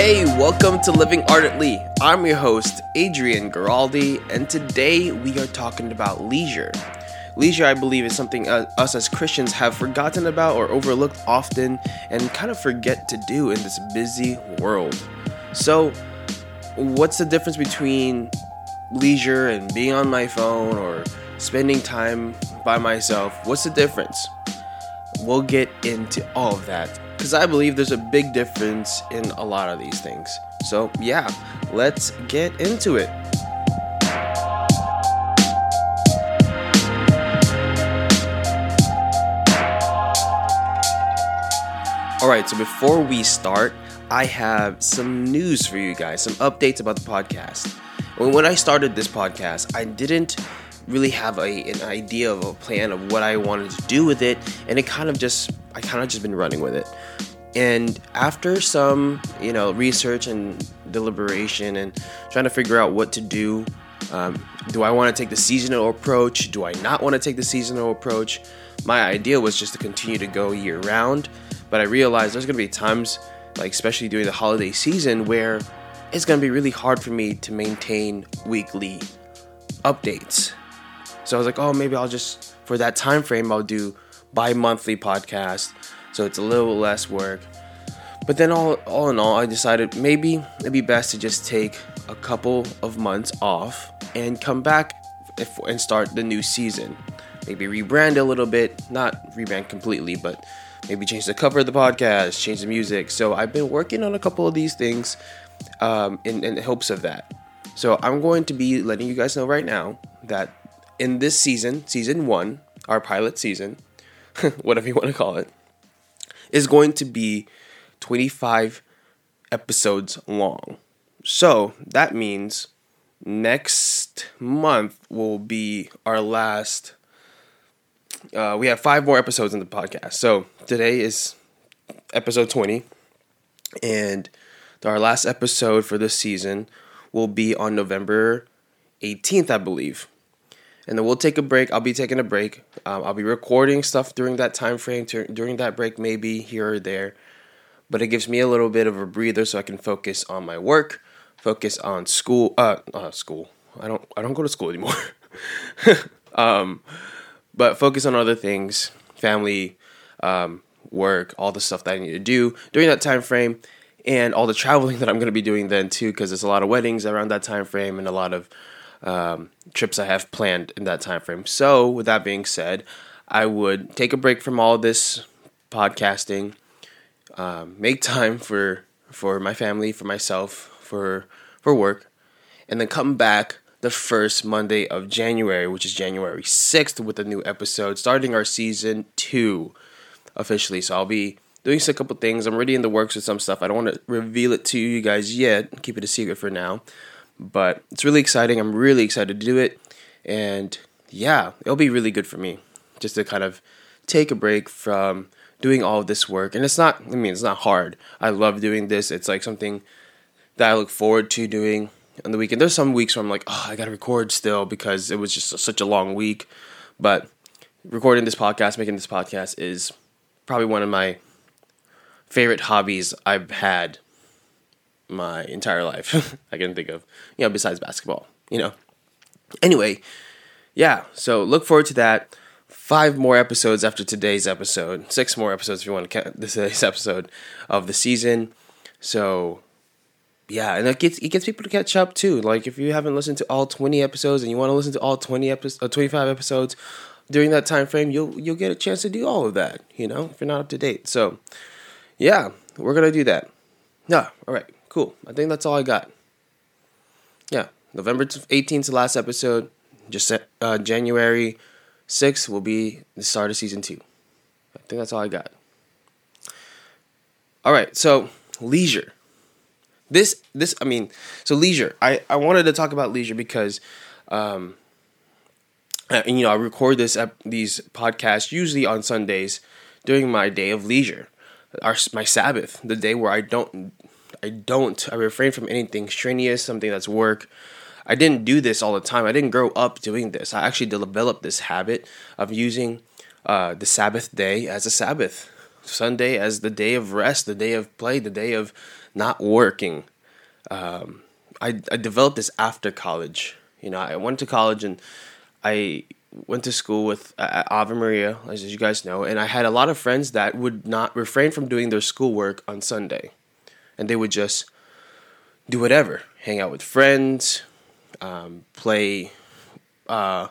Hey, welcome to Living Ardently. I'm your host, Adrian Giraldi, and today we are talking about leisure. Leisure, I believe, is something uh, us as Christians have forgotten about or overlooked often and kind of forget to do in this busy world. So, what's the difference between leisure and being on my phone or spending time by myself? What's the difference? We'll get into all of that because I believe there's a big difference in a lot of these things. So, yeah, let's get into it. All right, so before we start, I have some news for you guys, some updates about the podcast. When I started this podcast, I didn't really have a, an idea of a plan of what I wanted to do with it, and it kind of just I kind of just been running with it. And after some, you know, research and deliberation and trying to figure out what to do, um, do I want to take the seasonal approach? Do I not want to take the seasonal approach? My idea was just to continue to go year round, but I realized there's going to be times, like especially during the holiday season, where it's going to be really hard for me to maintain weekly updates. So I was like, oh, maybe I'll just for that time frame I'll do bi-monthly podcast, so it's a little less work. But then all all in all, I decided maybe it'd be best to just take a couple of months off and come back if, and start the new season. Maybe rebrand a little bit, not rebrand completely, but maybe change the cover of the podcast, change the music. So I've been working on a couple of these things um, in, in hopes of that. So I'm going to be letting you guys know right now that in this season, season one, our pilot season, whatever you want to call it, is going to be 25 episodes long. So that means next month will be our last. Uh, we have five more episodes in the podcast. So today is episode 20, and our last episode for this season will be on November 18th, I believe and then we'll take a break. I'll be taking a break. Um, I'll be recording stuff during that time frame. During that break, maybe here or there, but it gives me a little bit of a breather so I can focus on my work, focus on school. Uh, uh school. I don't. I don't go to school anymore. um, but focus on other things, family, um, work, all the stuff that I need to do during that time frame, and all the traveling that I'm going to be doing then too, because there's a lot of weddings around that time frame and a lot of um, trips I have planned in that time frame. So, with that being said, I would take a break from all this podcasting, um, make time for for my family, for myself, for for work, and then come back the first Monday of January, which is January sixth, with a new episode, starting our season two officially. So I'll be doing a couple things. I'm already in the works with some stuff. I don't want to reveal it to you guys yet. Keep it a secret for now. But it's really exciting. I'm really excited to do it. And yeah, it'll be really good for me just to kind of take a break from doing all this work. And it's not, I mean, it's not hard. I love doing this. It's like something that I look forward to doing on the weekend. There's some weeks where I'm like, oh, I got to record still because it was just such a long week. But recording this podcast, making this podcast is probably one of my favorite hobbies I've had my entire life. I can think of, you know, besides basketball, you know. Anyway, yeah, so look forward to that. Five more episodes after today's episode. Six more episodes if you want to count today's episode of the season. So, yeah, and it gets it gets people to catch up too. Like if you haven't listened to all twenty episodes and you want to listen to all twenty episodes, uh, twenty five episodes during that time frame, you'll you'll get a chance to do all of that. You know, if you're not up to date. So, yeah, we're gonna do that. Yeah, all right. Cool. I think that's all I got. Yeah, November 18th is the last episode. Just uh, January 6th will be the start of season two. I think that's all I got. All right, so leisure. This this I mean, so leisure. I I wanted to talk about leisure because um and, you know, I record this these podcasts usually on Sundays during my day of leisure. Our my Sabbath, the day where I don't I don't. I refrain from anything strenuous, something that's work. I didn't do this all the time. I didn't grow up doing this. I actually developed this habit of using uh, the Sabbath day as a Sabbath, Sunday as the day of rest, the day of play, the day of not working. Um, I I developed this after college. You know, I went to college and I went to school with uh, Ave Maria, as you guys know, and I had a lot of friends that would not refrain from doing their schoolwork on Sunday, and they would just do whatever, hang out with friends, um, play, uh,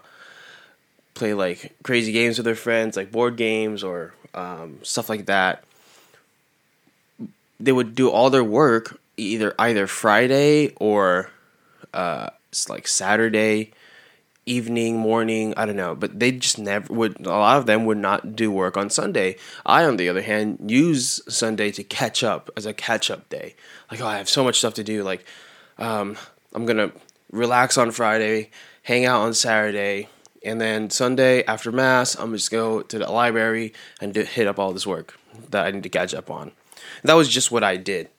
play like crazy games with their friends, like board games or um, stuff like that. They would do all their work either either Friday or uh, like Saturday evening, morning, I don't know, but they just never would. A lot of them would not do work on Sunday. I, on the other hand, use Sunday to catch up as a catch up day. Like, oh, I have so much stuff to do. Like, um, I'm gonna relax on Friday, hang out on Saturday, and then Sunday after mass, I'm just go to the library and hit up all this work that I need to catch up on. And that was just what I did.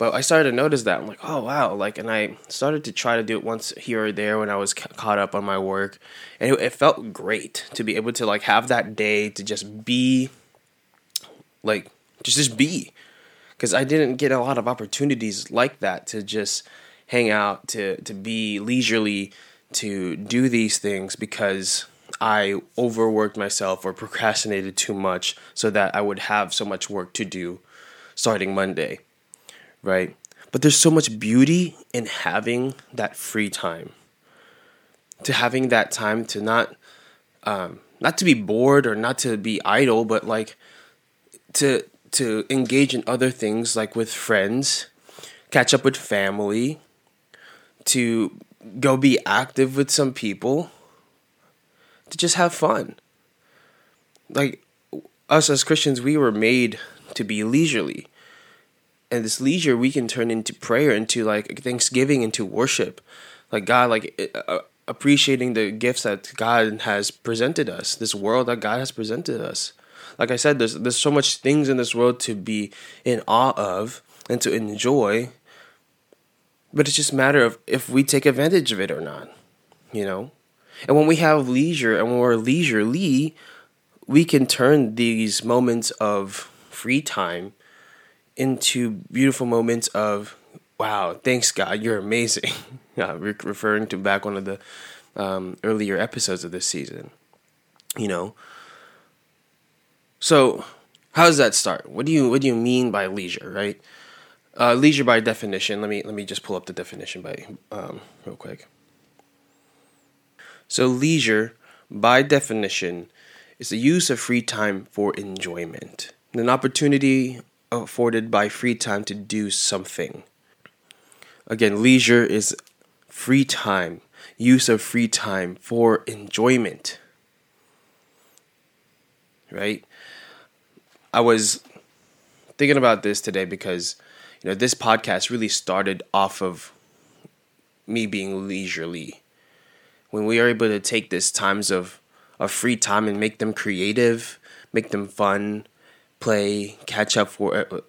But I started to notice that I'm like, oh wow, like, and I started to try to do it once here or there when I was ca- caught up on my work, and it, it felt great to be able to like have that day to just be, like, just just be, because I didn't get a lot of opportunities like that to just hang out, to to be leisurely, to do these things because I overworked myself or procrastinated too much so that I would have so much work to do starting Monday right? But there's so much beauty in having that free time. To having that time to not um, not to be bored or not to be idle, but like to to engage in other things like with friends, catch up with family, to go be active with some people, to just have fun. Like us as Christians, we were made to be leisurely and this leisure we can turn into prayer into like thanksgiving into worship. Like god like uh, appreciating the gifts that god has presented us this world that god has presented us. Like i said there's there's so much things in this world to be in awe of and to enjoy but it's just a matter of if we take advantage of it or not you know? And when we have leisure and when we're leisurely we can turn these moments of free time into beautiful moments of wow thanks god you're amazing. Re- referring to back one of the um, earlier episodes of this season you know? So how does that start? What do you what do you mean by leisure right? Uh, leisure by definition let me let me just pull up the definition by um, real quick. So leisure by definition is the use of free time for enjoyment. An opportunity afforded by free time to do something. Again, leisure is free time, use of free time for enjoyment. Right? I was thinking about this today because you know this podcast really started off of me being leisurely. When we are able to take this times of of free time and make them creative, make them fun, play catch up for uh,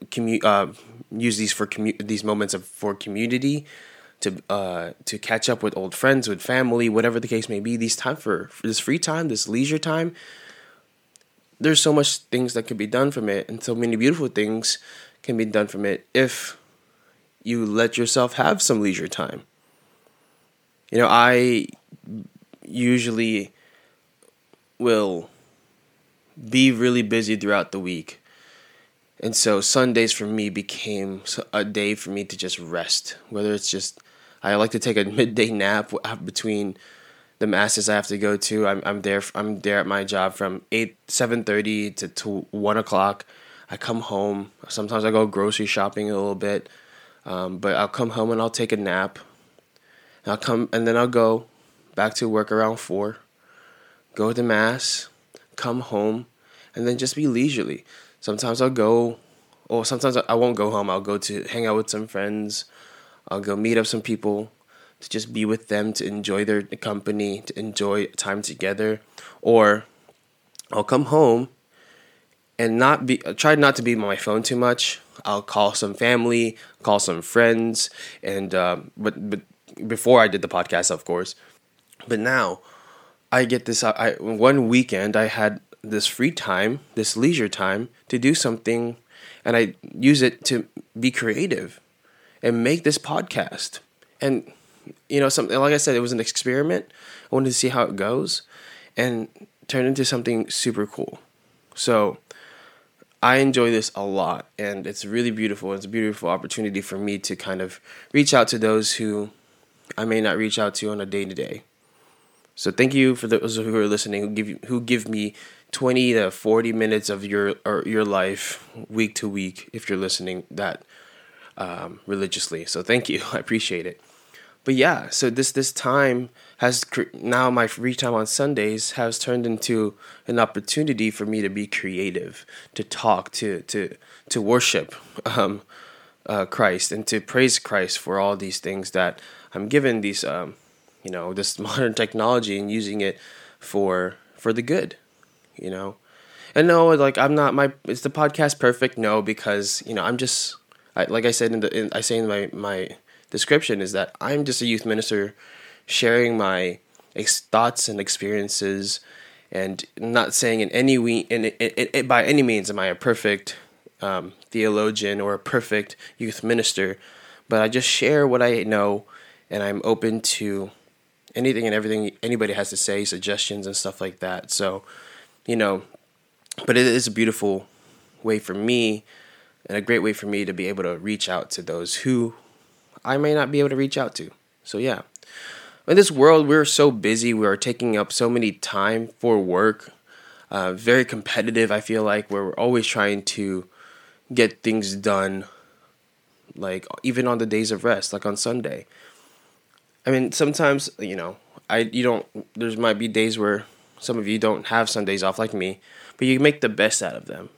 uh, use these for these moments of for community to uh, to catch up with old friends with family whatever the case may be. These time for, for this free time this leisure time there's so much things that can be done from it and so many beautiful things can be done from it if you let yourself have some leisure time. You know i usually will be really busy throughout the week and so Sundays for me became a day for me to just rest. Whether it's just, I like to take a midday nap between the masses I have to go to. I'm, I'm there. I'm there at my job from eight seven thirty to, to one o'clock. I come home. Sometimes I go grocery shopping a little bit, um, but I'll come home and I'll take a nap. And I'll come and then I'll go back to work around four. Go to mass, come home, and then just be leisurely sometimes I'll go, or sometimes I won't go home. I'll go to hang out with some friends. I'll go meet up some people to just be with them, to enjoy their company, to enjoy time together. Or I'll come home and not be try not to be on my phone too much. I'll call some family, call some friends, and uh, but but before I did the podcast, of course. But now I get this. I one weekend I had this free time, this leisure time to do something and I use it to be creative. and make this podcast. And you know, something like I said, it was an experiment. I wanted to see how it goes, and turned into something super cool. So I enjoy this a lot, and it's really beautiful. It's a beautiful opportunity for me to kind of reach out to those who I may not reach out to on a day to day. So thank you for those who are listening, who give you, who give me twenty to forty minutes of your or your life week to week if you're listening that um, religiously. So thank you, I appreciate it. But yeah, so this this time has now my free time on Sundays has turned into an opportunity for me to be creative, to talk, to to to worship um, uh, Christ, and to praise Christ for all these things that I'm given these um, you know this modern technology and using it for for the good, you know. And no, like I'm not my is the podcast perfect? No, because you know I'm just I, like I said in the in, I say in my my description is that I'm just a youth minister sharing my ex- thoughts and experiences and not saying in any we in it, it, by any means am I a perfect um, theologian or a perfect youth minister, but I just share what I know and I'm open to anything and everything anybody has to say, suggestions and stuff like that. So, you know, but it is a beautiful way for me and a great way for me to be able to reach out to those who I may not be able to reach out to. So yeah. In this world, we're so busy. We are taking up so many time for work. Uh, very competitive. I feel like where we're always trying to get things done. Like even on the days of rest, like on Sunday. I mean, sometimes you know, I you don't. There's might be days where some of you don't have Sundays off like me, but you make the best out of them.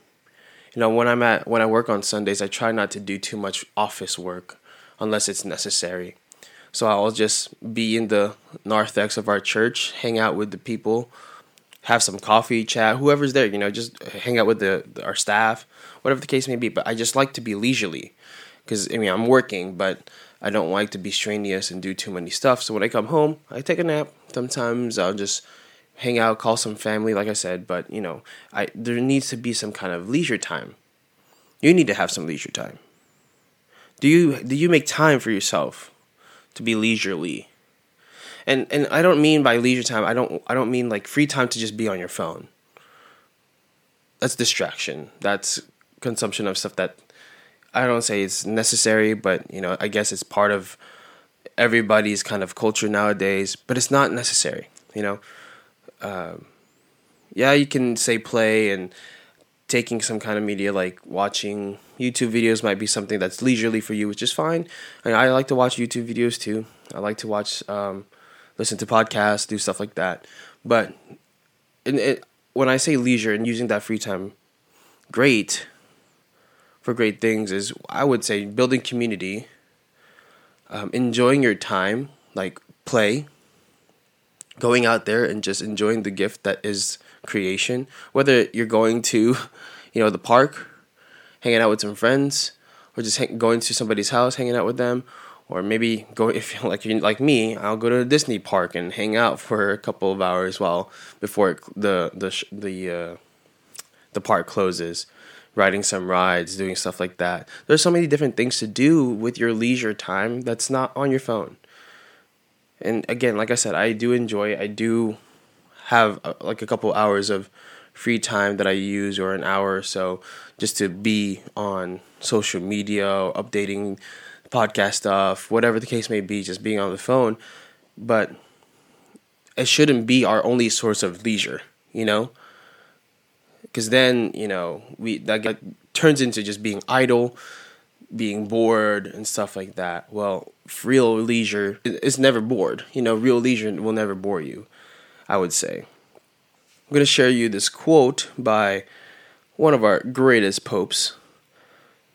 You know, when I'm at when I work on Sundays, I try not to do too much office work unless it's necessary. So I'll just be in the narthex of our church, hang out with the people, have some coffee, chat, whoever's there, you know, just hang out with the, our staff, whatever the case may be. But I just like to be leisurely because I mean I'm working, but I don't like to be strenuous and do too many stuff. So when I come home, I take a nap. Sometimes I'll just hang out, call some family, like I said. But you know, I there needs to be some kind of leisure time. You need to have some leisure time. Do you do you make time for yourself to be leisurely? And and I don't mean by leisure time, I don't I don't mean like free time to just be on your phone. That's distraction. That's consumption of stuff that I don't say it's necessary, but you know, I guess it's part of everybody's kind of culture nowadays, but it's not necessary, you know. Um, yeah, you can say play and taking some kind of media like watching YouTube videos might be something that's leisurely for you, which is fine. I, I like to watch YouTube videos too. I like to watch, um, listen to podcasts, do stuff like that. But in, it, when I say leisure and using that free time, great for great things is I would say building community, um, enjoying your time, like play, going out there and just enjoying the gift that is creation. Whether you're going to, you know, the park, hanging out with some friends, or just hang, going to somebody's house, hanging out with them, or maybe go if you're like you're like me, I'll go to a Disney park and hang out for a couple of hours while before the the the uh, the park closes. Riding some rides, doing stuff like that. There's so many different things to do with your leisure time that's not on your phone. And again, like I said, I do enjoy. I do have uh, like a couple hours of free time that I use or an hour or so just to be on social media, or updating podcast stuff, whatever the case may be, just being on the phone. But it shouldn't be our only source of leisure, you know? Because then, you know, we that turns into just being idle, being bored, and stuff like that. Well, real leisure is never bored. You know, real leisure will never bore you. I would say. I'm going to share you this quote by one of our greatest popes,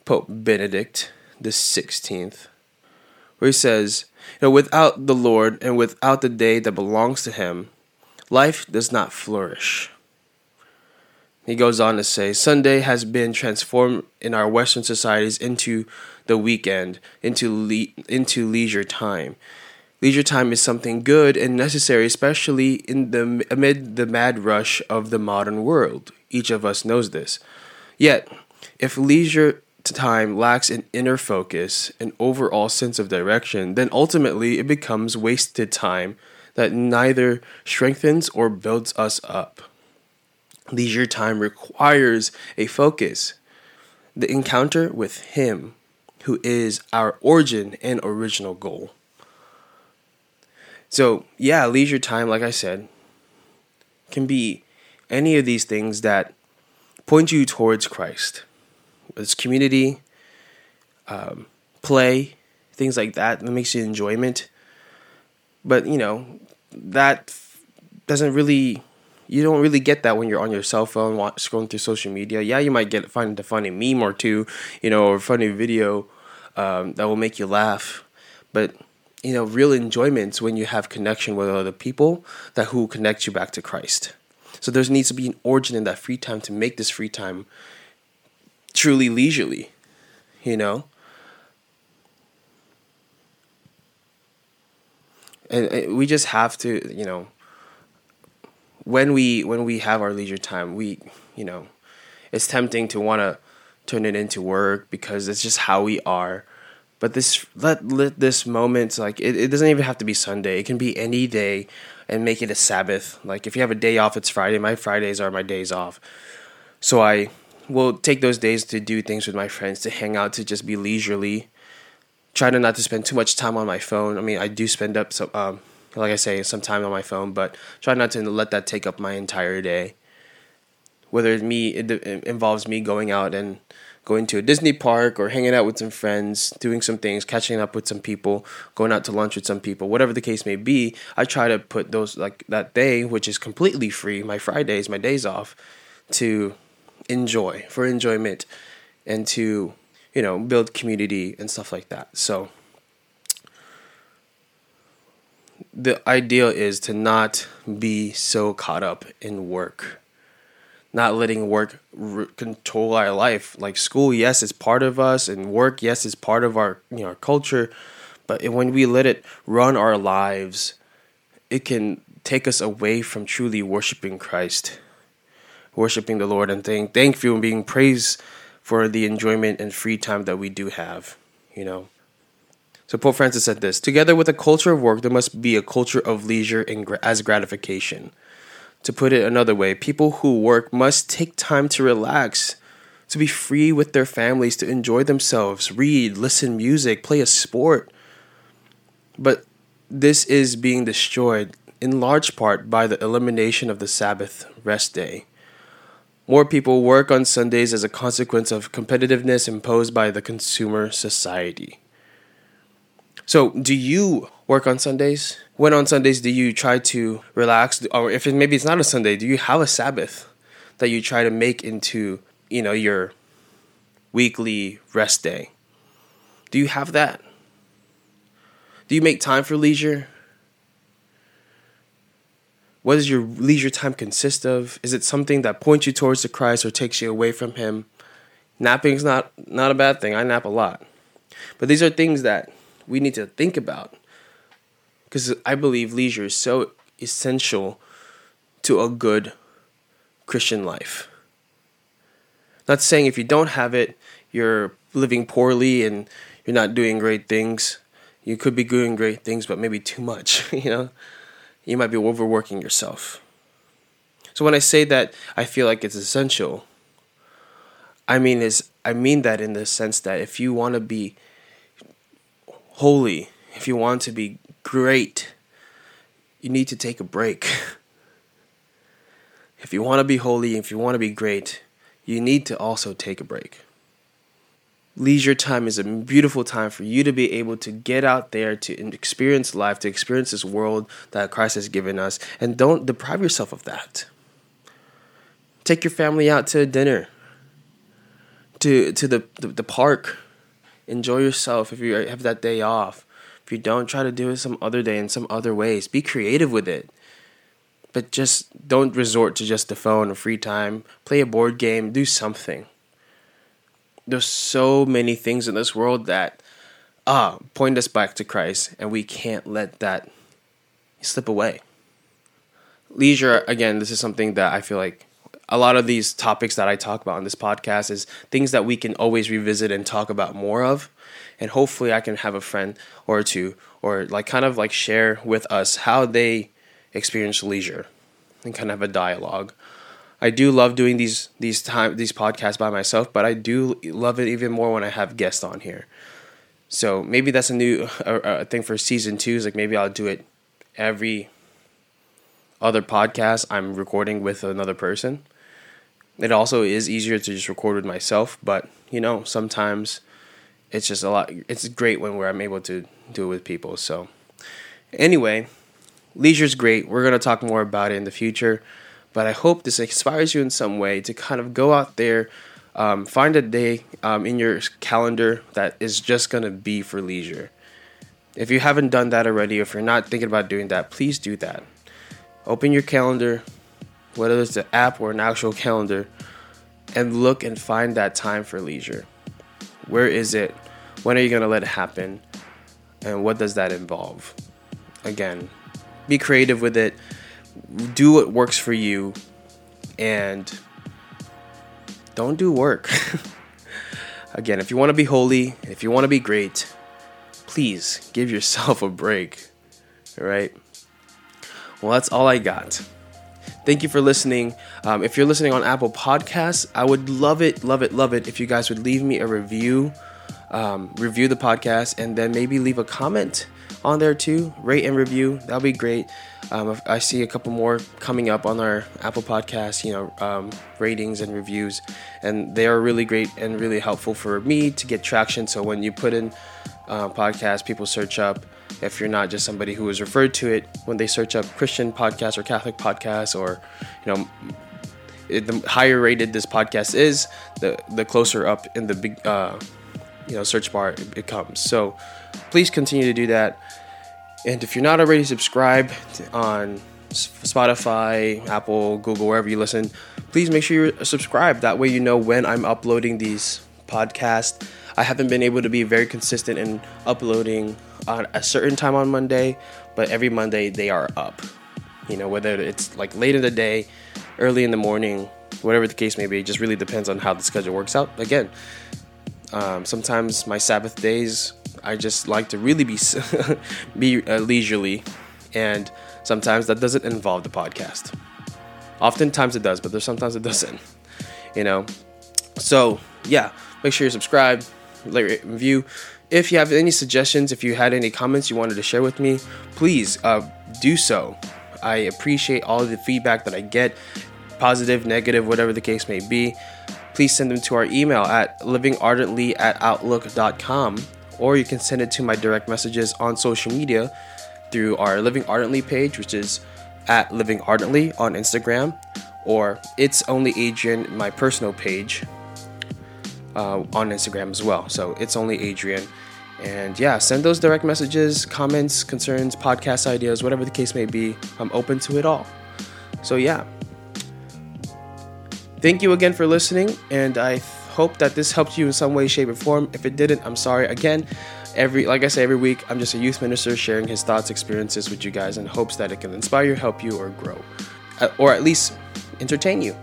Pope Benedict the 16th, where he says, you know, without the Lord and without the day that belongs to him, life does not flourish. He goes on to say, Sunday has been transformed in our Western societies into the weekend, into le- into leisure time. Leisure time is something good and necessary, especially in the amid the mad rush of the modern world. Each of us knows this. Yet, if leisure time lacks an inner focus, an overall sense of direction, then ultimately it becomes wasted time that neither strengthens or builds us up. Leisure time requires a focus, the encounter with Him, who is our origin and original goal. So, yeah, leisure time, like I said, can be any of these things that point you towards Christ. It's community, um, play, things like that that makes you enjoyment. But you know that doesn't really you don't really get that when you're on your cell phone scrolling through social media. Yeah, you might get find a funny meme or two, you know, or a funny video um, that will make you laugh. But you know, real enjoyments when you have connection with other people that who connect you back to Christ. So there needs to be an origin in that free time to make this free time truly leisurely, you know? And, and we just have to, you know, when we when we have our leisure time, we, you know, it's tempting to want to turn it into work because it's just how we are. But this let let this moment like it, it doesn't even have to be Sunday. It can be any day and make it a Sabbath. Like if you have a day off, it's Friday. My Fridays are my days off. So I will take those days to do things with my friends, to hang out, to just be leisurely. Try to not to spend too much time on my phone. I mean, I do spend up some, um, like I say, some time on my phone, but try not to let that take up my entire day. Whether it me it, it involves me going out and going to a Disney park or hanging out with some friends, doing some things, catching up with some people, going out to lunch with some people, whatever the case may be, I try to put those like that day, which is completely free, my Fridays, my days off, to enjoy, for enjoyment, and to, you know, build community and stuff like that. So the ideal is to not be so caught up in work not letting work control our life. Like school, yes, is part of us, and work, yes, is part of our you know our culture. But when we let it run our lives, it can take us away from truly worshiping Christ, worshiping the Lord, and thank thank you and being praised for the enjoyment and free time that we do have. You know. So Pope Francis said this: Together with a culture of work, there must be a culture of leisure and as gratification. To put it another way, people who work must take time to relax, to be free with their families, to enjoy themselves, read, listen music, play a sport. But this is being destroyed in large part by the elimination of the Sabbath rest day. More people work on Sundays as a consequence of competitiveness imposed by the consumer society. So, do you work on Sundays? When on Sundays do you try to relax, or if it, maybe it's not a Sunday, do you have a Sabbath that you try to make into you know your weekly rest day? Do you have that? Do you make time for leisure? What does your leisure time consist of? Is it something that points you towards the Christ or takes you away from Him? Napping's not not a bad thing. I nap a lot, but these are things that we need to think about because I believe leisure is so essential to a good Christian life. Not saying if you don't have it, you're living poorly and you're not doing great things. You could be doing great things, but maybe too much, you know? You might be overworking yourself. So when I say that I feel like it's essential, I mean is I mean that in the sense that if you want to be holy, if you want to be great, you need to take a break. if you want to be holy, if you want to be great, you need to also take a break. Leisure time is a beautiful time for you to be able to get out there to experience life, to experience this world that Christ has given us, and don't deprive yourself of that. Take your family out to dinner, to to the, the, the park. Enjoy yourself if you have that day off. If you don't, try to do it some other day in some other ways. Be creative with it. But just don't resort to just the phone or free time. Play a board game, do something. There's so many things in this world that ah point us back to Christ, and we can't let that slip away. Leisure, again, this is something that I feel like a lot of these topics that I talk about on this podcast is things that we can always revisit and talk about more of. And hopefully, I can have a friend or two, or like kind of like share with us how they experience leisure, and kind of have a dialogue. I do love doing these these time these podcasts by myself, but I do love it even more when I have guests on here. So maybe that's a new uh, thing for season two. Is like maybe I'll do it every other podcast I'm recording with another person. It also is easier to just record with myself, but you know sometimes it's just a lot. It's great when where I'm able to do it with people. So anyway, leisure's great. We're gonna talk more about it in the future. But I hope this inspires you in some way to kind of go out there, um, find a day um, in your calendar that is just going to be for leisure. If you haven't done that already, if you're not thinking about doing that, please do that. Open your calendar, whether it's an app or an actual calendar, and look and find that time for leisure. Where is it? When are you going to let it happen? And what does that involve? Again, be creative with it do what works for you and don't do work. Again, if you want to be holy, if you want to be great, please give yourself a break. All right? Well, that's all I got. Thank you for listening. Um, if you're listening on Apple Podcasts, I would love it, love it, love it if you guys would leave me a review, um, review the podcast, and then maybe leave a comment on there too. Rate and review. That'll be great. Um, I see a couple more coming up on our Apple Podcast, you know, um, ratings and reviews, and they are really great and really helpful for me to get traction. So when you put in uh, podcast, people search up. If you're not just somebody who is referred to it, when they search up Christian podcast or Catholic podcast, or you know, it, the higher rated this podcast is, the the closer up in the big, uh, you know, search bar it, it comes. So please continue to do that and if you're not already subscribed on Spotify, Apple, Google, wherever you listen, please make sure you're subscribed. That way, you know when I'm uploading these podcasts. I haven't been able to be very consistent in uploading on a certain time on Monday, but every Monday they are up. You know, whether it's like late in the day, early in the morning, whatever the case may be, it just really depends on how the schedule works out. Again, um, sometimes my Sabbath days I just like to really be be uh, leisurely, and sometimes that doesn't involve the podcast. Oftentimes it does, but there's sometimes it doesn't. You know, so yeah, make sure you subscribe, like, review. If you have any suggestions, if you had any comments you wanted to share with me, please uh, do so. I appreciate all the feedback that I get, positive, negative, whatever the case may be. Please send them to our email at livingardently at outlook.com or you can send it to my direct messages on social media through our Living Ardently page, which is at Living Ardently on Instagram, or it's only Adrian, my personal page uh, on Instagram as well. So it's only Adrian. And yeah, send those direct messages, comments, concerns, podcast ideas, whatever the case may be. I'm open to it all. So yeah. Thank you again for listening, and I hope that this helped you in some way, shape, or form. If it didn't, I'm sorry. Again, every like I say every week, I'm just a youth minister sharing his thoughts, experiences with you guys in hopes that it can inspire you, help you, or grow, uh, or at least entertain you.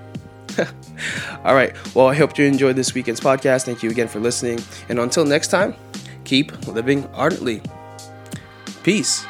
All right. Well, I hope you enjoyed this weekend's podcast. Thank you again for listening. And until next time, keep living ardently. Peace.